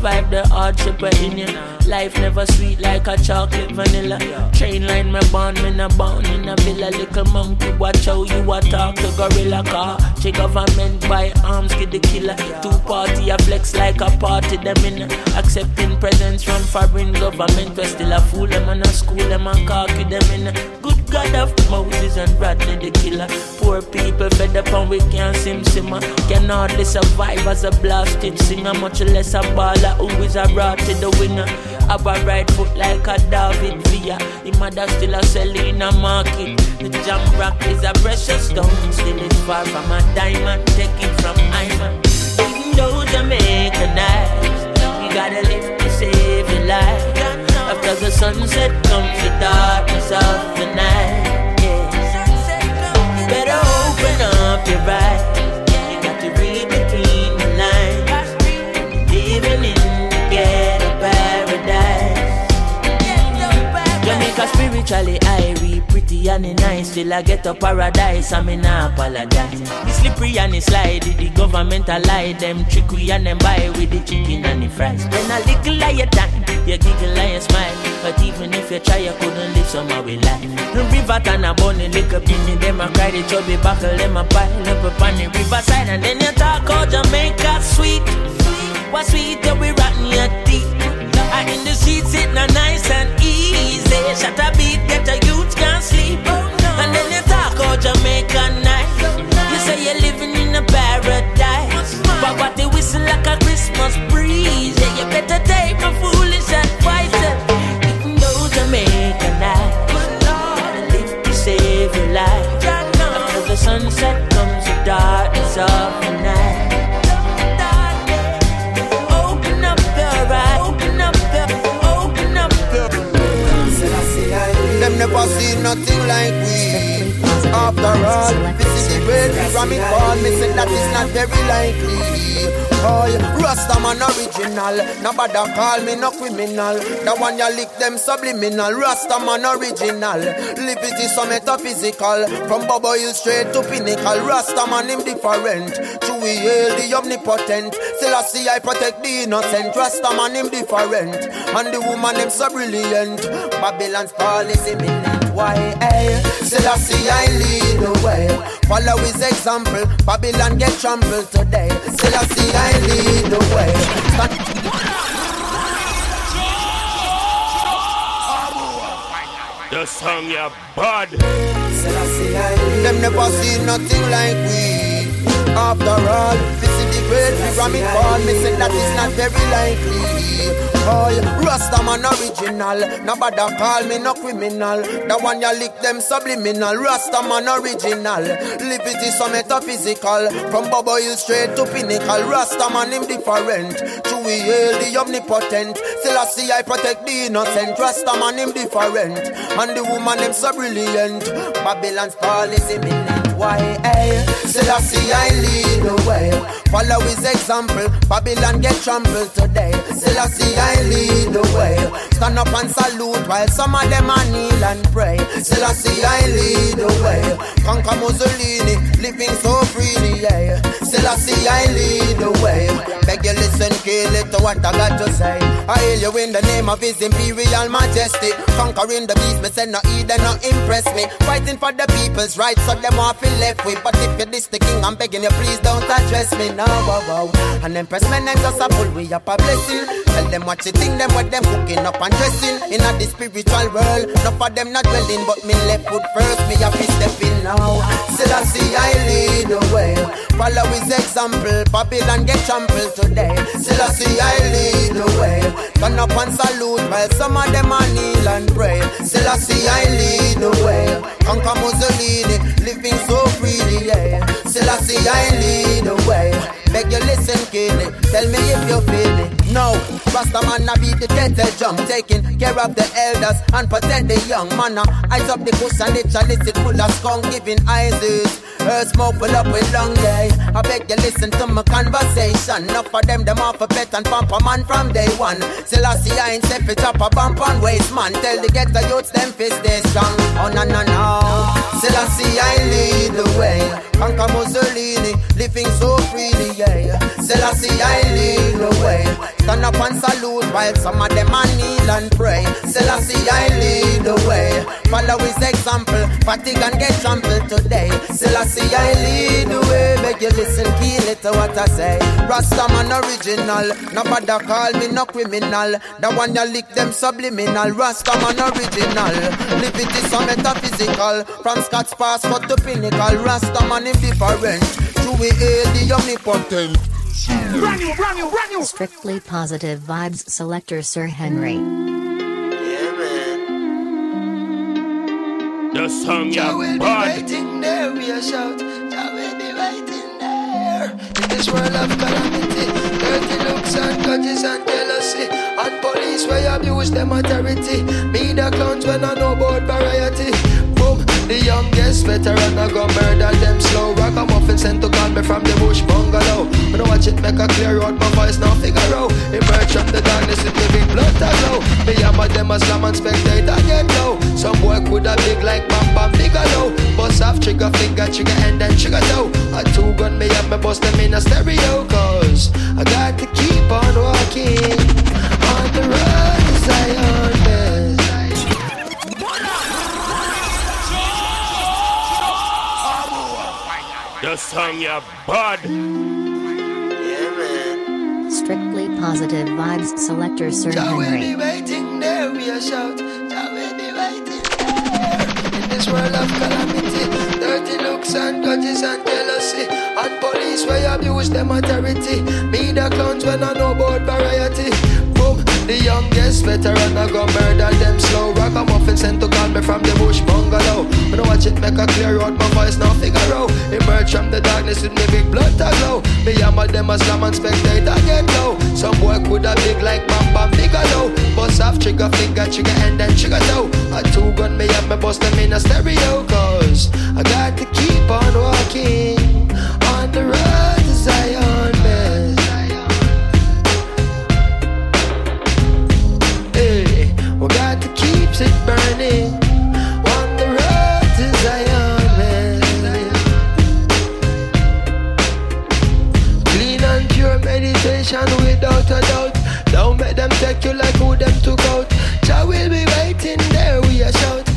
[SPEAKER 3] Survive the hardship we're in you. Life never sweet like a chocolate vanilla. Train line me born, me no born in a villa. Little monkey, watch how you a talk to gorilla car. Che government buy arms, get the killer. Two party a flex like a party, them in accepting presents from foreign government. We still a fool them and a school them and cocky them in. God of Moses and Bradley the killer. Poor people fed up and we can't sim simmer. Can hardly survive as a blasted singer, much less a baller who is a rotted the winner. Have a right foot like a David Villa. The mother still a selling a market. The jam rock is a precious stone, still it's far from a diamond. Take it from Iman. Even though Jamaica nice, you gotta live to save your life. After the sunset comes the darkness of the night. Yeah. Better open up your eyes. You got to read between the lines. Living in the ghetto paradise. Jamaica spiritually pretty and it nice. Still I get a paradise, I mean I apologize. It's slippery and it's slidey, the government a lie. Them trick we and them buy with the chicken and the fries. Then a little you time, you giggle and you smile. But even if you try, you couldn't live somehow we lie. The river and a bunny, lick up in them a cry, the chubby buckle, them a pile up upon the riverside. And then you talk about Jamaica sweet. What sweet, yeah, we rotten
[SPEAKER 7] man original. Nobody call me no criminal. The one you lick them subliminal. Rasta man original. Liberty so metaphysical. From Bobo Hill straight to pinnacle. Rasta man him different. True we hail the omnipotent. Still I see I protect the innocent. Rasta man him different. And the woman them so brilliant. Babylon's fall is imminent. Why, hey, still I lead the way. Follow his example. Babylon get trampled today. Still I lead the way. Stand-
[SPEAKER 4] The song you bad.
[SPEAKER 7] Them never see nothing like we. After all, this is the great pyramid fall. Me say that is not very likely. Yeah. Rasta man original. Nobody call me no criminal. The one you lick them subliminal. Rasta man original. Liberty so metaphysical. From Bobo Hill straight to pinnacle. Rasta man him different. True we hail the omnipotent. Still I see I protect the innocent. Rasta man him different. And the woman them so brilliant. Babylon's fall is imminent. Why, hey, see I lead the way. Follow his example. Babylon get trampled today. Selassie I lead the way. Stand up and salute while some of them are kneel and pray. Selassie I see I lead the way. Conquer Mussolini, living so freely, yeah. Selassie I see I lead the way. Beg you listen, kill it to what I got to say. I hail you in the name of His Imperial Majesty. Conquering the beast, me say no heed and no impress me. Fighting for the people's rights, so them want feel left with. But if you're this the king, I'm begging you, please don't address me now. Wow, wow. And then press men and just a pull we up a blessing. Tell them what you think, them what them cooking up and dressing. In a the spiritual world, enough of them not dwelling, but me left foot first, me have to step in now. Still I see I lead the way. Follow his example, Babylon get trampled today. Still I see I lead the way. Turn up and salute while some of them are kneel and pray. Still I see I lead the way. Conquer Mussolini, living so freely, yeah. Still I see I lead the way. Beg you listen, kill. Tell me if you feel it. No, Rasta man I beat the kettle jump, taking care of the elders and protect the young man. Eyes up the cushion, it chalice it full of skunk, giving eyes. Earth smoke full up with long day. I beg you listen to my conversation. Enough for them, them off a pet and pump a man from day one. Still I ain't step it up a bump on waste man. Tell the get the youths them fist stay strong. Oh no no no. See I lead the way. Conquer Mussolini, living so freely, yeah. Still I lead the way. Stand up and salute while some of them are kneel and pray. Still I lead the way. Follow his example, fatigue and get trampled today. Still I lead the way. Make you listen, keen it to what I say. Rasta man original, nobody call me no criminal. The one you lick them subliminal. Rasta man original, live it is so metaphysical. From Scott's passport to pinnacle, Rasta man is different. True we hail the omnipotent.
[SPEAKER 1] Brand new, brand new, brand new. Strictly positive vibes selector Sir Henry.
[SPEAKER 8] Yeah, man.
[SPEAKER 4] The song
[SPEAKER 8] Jah
[SPEAKER 4] you
[SPEAKER 8] will be
[SPEAKER 4] bad.
[SPEAKER 8] waiting there, we a shout. Jah will be waiting there. In this world of calamity, dirty looks and grudges and jealousy, and police where abuse them authority. Me the clowns when I know about variety. The youngest veteran I go murder them slow. Ragamuffin sent to call me from the bush bungalow. When I watch it make a clear out my voice now figure out. Emerge from the darkness with living blood to glow. Me hammer them as slam and spectate and get low. Some boy could have big like Bam Bam Bigelow. Bust off trigger finger, trigger and then trigger toe. A two gun me up, me bust them in a stereo. Cause I got to keep on walking on the road to Zion.
[SPEAKER 4] The song you bad.
[SPEAKER 8] Yeah, man.
[SPEAKER 1] Strictly positive vibes selector Sir
[SPEAKER 8] Jah be
[SPEAKER 1] Henry.
[SPEAKER 8] waiting there, we a shout. Be waiting there. In this world of calamity, dirty looks and grudges and jealousy, and police where abuse them authority. Me the clowns when I know about variety. The youngest veteran I go murder them slow. Ragamuffin sent to call me from the bush bungalow. When I watch it make a clear out my voice now figure out. Emerge from the darkness with me big blood to glow. Me hammer them a slam and spectate and get low. Some boy could have big like Bam Bam Bigelow. Bust off trigger finger, trigger and then trigger toe. A two gun me up, me bust them in a stereo. Cause I got to keep on walking on the road it burning on the road to Zion. Clean and pure meditation without a doubt. Don't make them take you like who them took out. Jah will be waiting there, we a shout.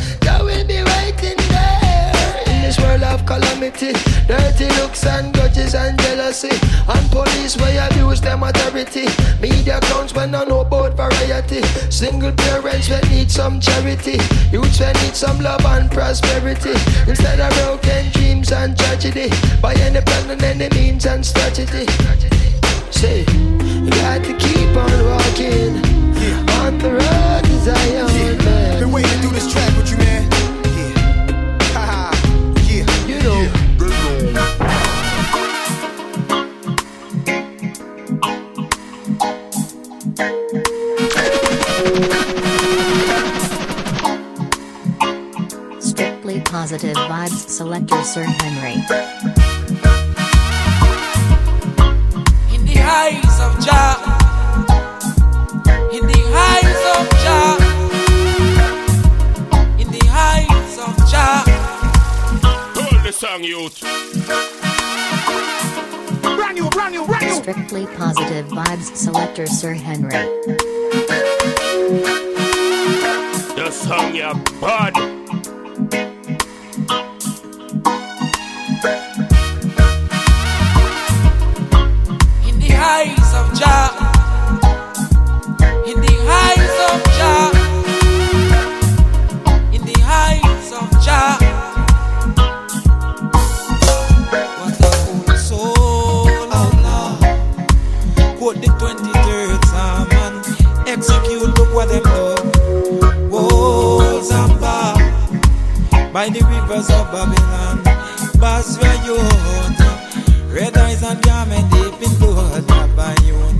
[SPEAKER 8] Calamity. Dirty looks and grudges and jealousy. And police where you abuse them authority. Media clowns when I know about variety. Single parents when need some charity. Youths when need some love and prosperity. Instead of broken dreams and tragedy. By any plan and any means and strategy. Say, you got to keep on walking on the road to Zion, man.
[SPEAKER 2] Been waiting to do this track with you, man.
[SPEAKER 1] Strictly positive vibes selector Sir Henry.
[SPEAKER 13] In the eyes of Jah. In the eyes of Jah.
[SPEAKER 4] song, youth.
[SPEAKER 5] Brand new, brand new, brand new.
[SPEAKER 1] Strictly positive vibes selector Sir Henry.
[SPEAKER 4] The song, you bud.
[SPEAKER 13] In the eyes of Jah. In the eyes of Jah. by the rivers of Babylon. Basra youth, red eyes and garment deep in blood by you.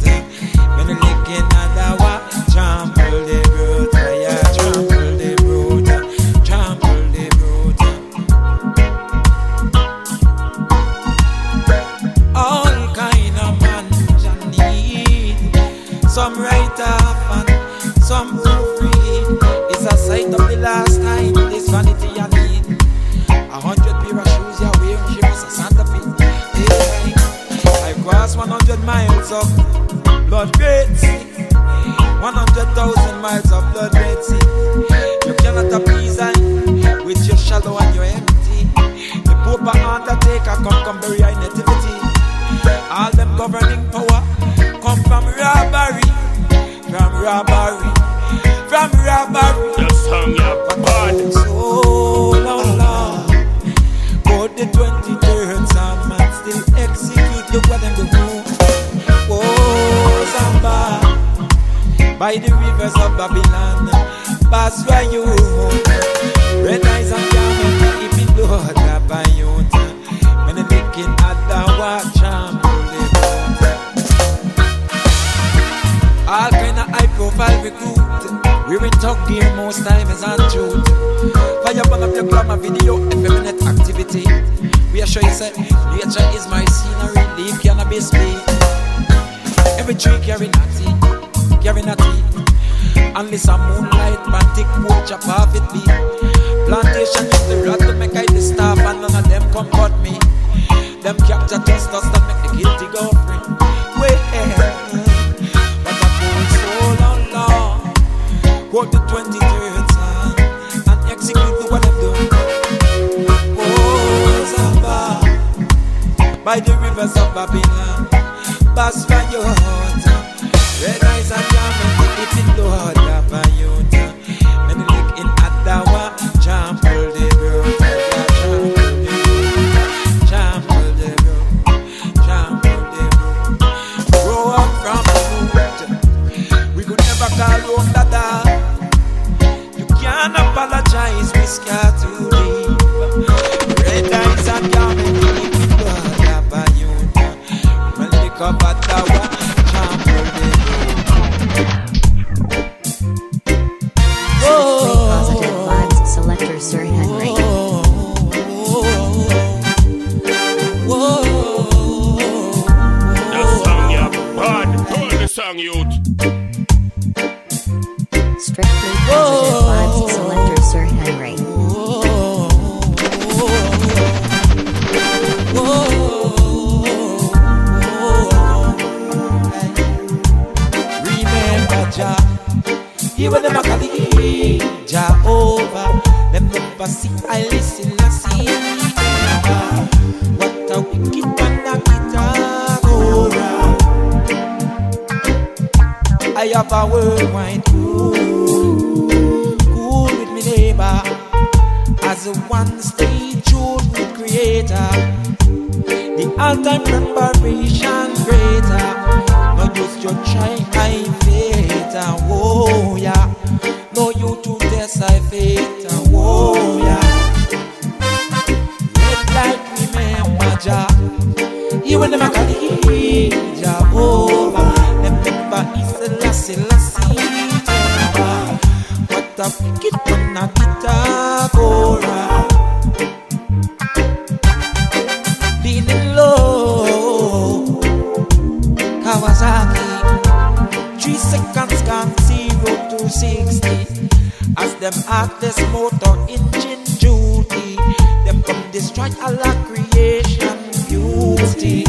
[SPEAKER 13] three seconds gone zero to sixty. As them heartless motor engine duty, them come destroy all our creation beauty.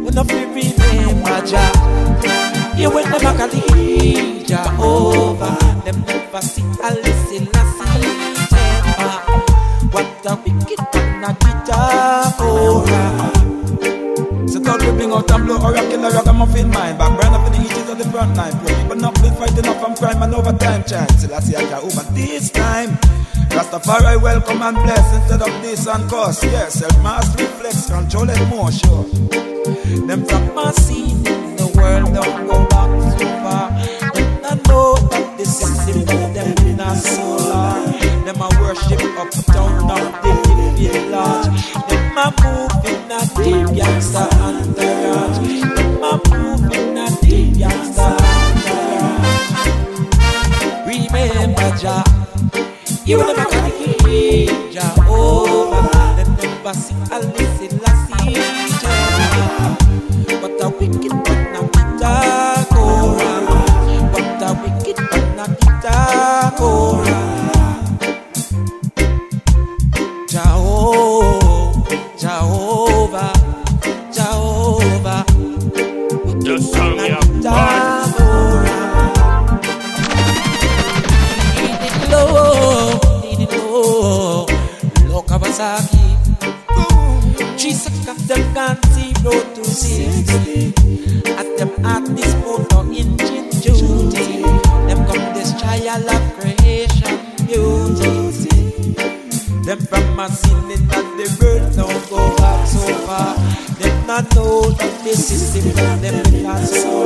[SPEAKER 13] When of we major, Jah, yeah, when them a lead Jehovah, them never see a listen a see. What a wicked man a
[SPEAKER 14] get a bring out and blow or a ragamuffin mind Back burn up in the eaches of the front line Poor people not been fighting up from crime and overtime chance Till I see I can over this time. Rastafari welcome and bless instead of this and cost Yes, self-mastery flex, control it more sure.
[SPEAKER 13] Them from my scene in the world don't go back so far. Them not know that this system put a move in a Them a Remember Jah You never can hear Jehovah Them never see a listen system of them in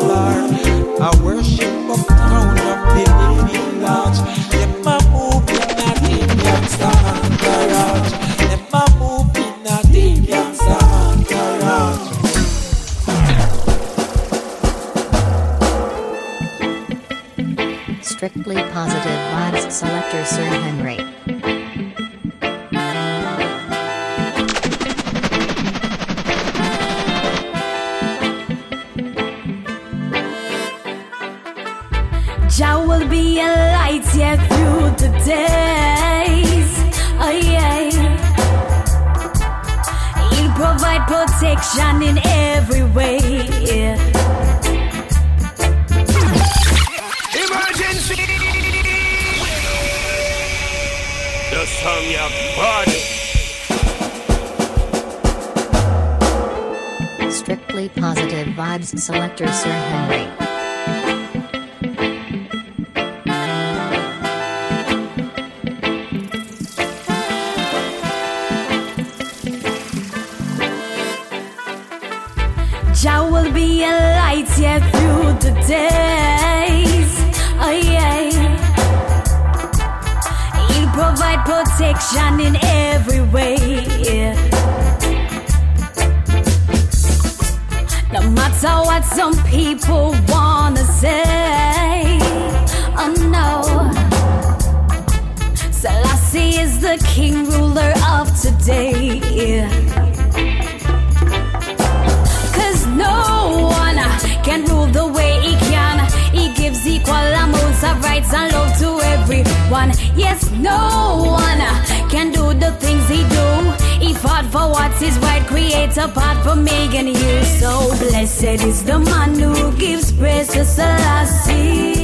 [SPEAKER 15] blessed is the man who gives praise to Selassie.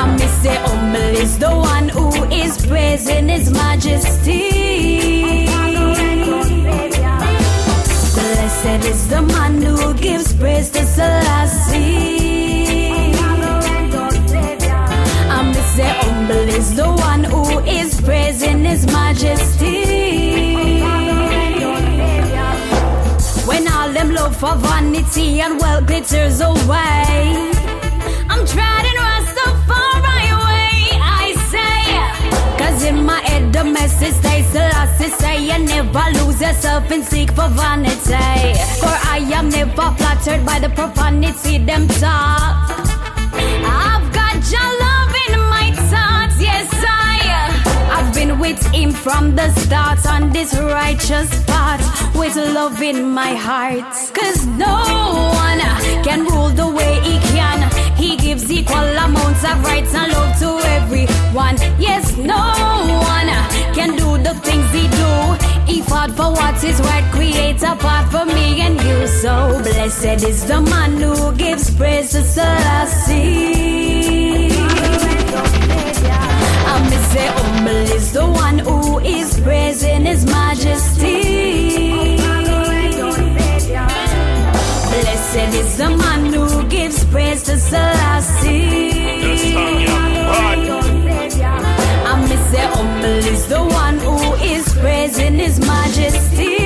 [SPEAKER 15] I may say humble is the one who is praising his majesty. Blessed is the man who gives praise to Selassie. I'm the say humble is the one who is praising his majesty. Love for vanity and wealth glitters away, I'm treading Rastafari way, I say. Cause in my head the message stays Selassie say you never lose yourself and seek for vanity. For I am never flattered by the profanity them talk. I've with him from the start on this righteous path with love in my heart. Cause no one can rule the way he can. He gives equal amounts of rights and love to everyone. Yes, no one can do the things he do. He fought for what is right, create a path for me and you. So blessed is the man who gives praise to Selassie. I'm say humble is the one who is praising his majesty. Blessed is the man who gives praise to Selassie. I'm say humble is the one who is praising his majesty.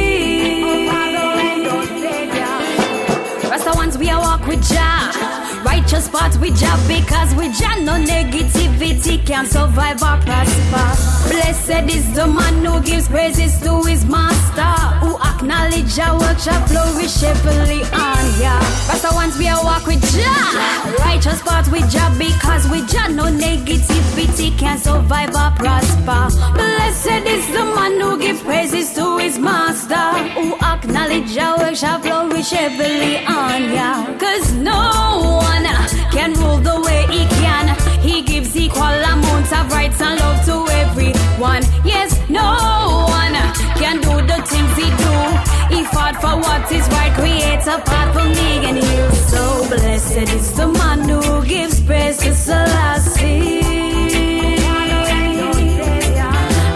[SPEAKER 15] Rasta ones we a walk with Jah. Path with Jah because with Jah no negativity can survive or prosper. Blessed is the man who gives praises to his master, who acknowledge our work shall flourish heavily on ya. Rasta once we a walk with Jah. Righteous path with Jah because with Jah no negativity can survive or prosper. Blessed is the man who gives praises to his master, who acknowledge our work shall flourish heavily on ya. Cause no one one can rule the way he can. He gives equal amounts of rights and love to everyone. Yes, no one can do the things he do. He fought for what is right, creates a path for me and you. So blessed is the man who gives praise to Selassie.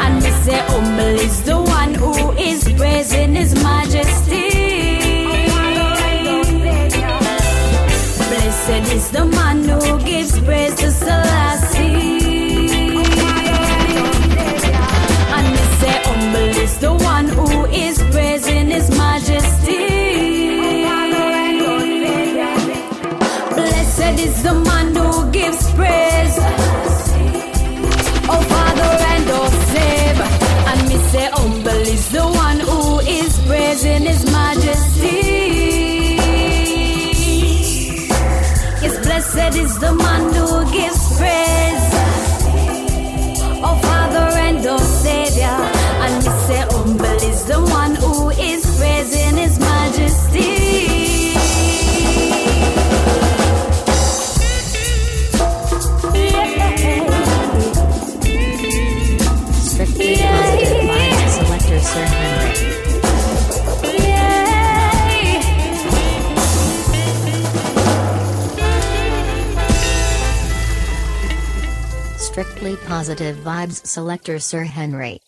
[SPEAKER 15] And we say humble is the one who is praising his majesty. Blessed is the man who gives praise to Selassie.
[SPEAKER 1] Positive Vibes selector Sir Henry.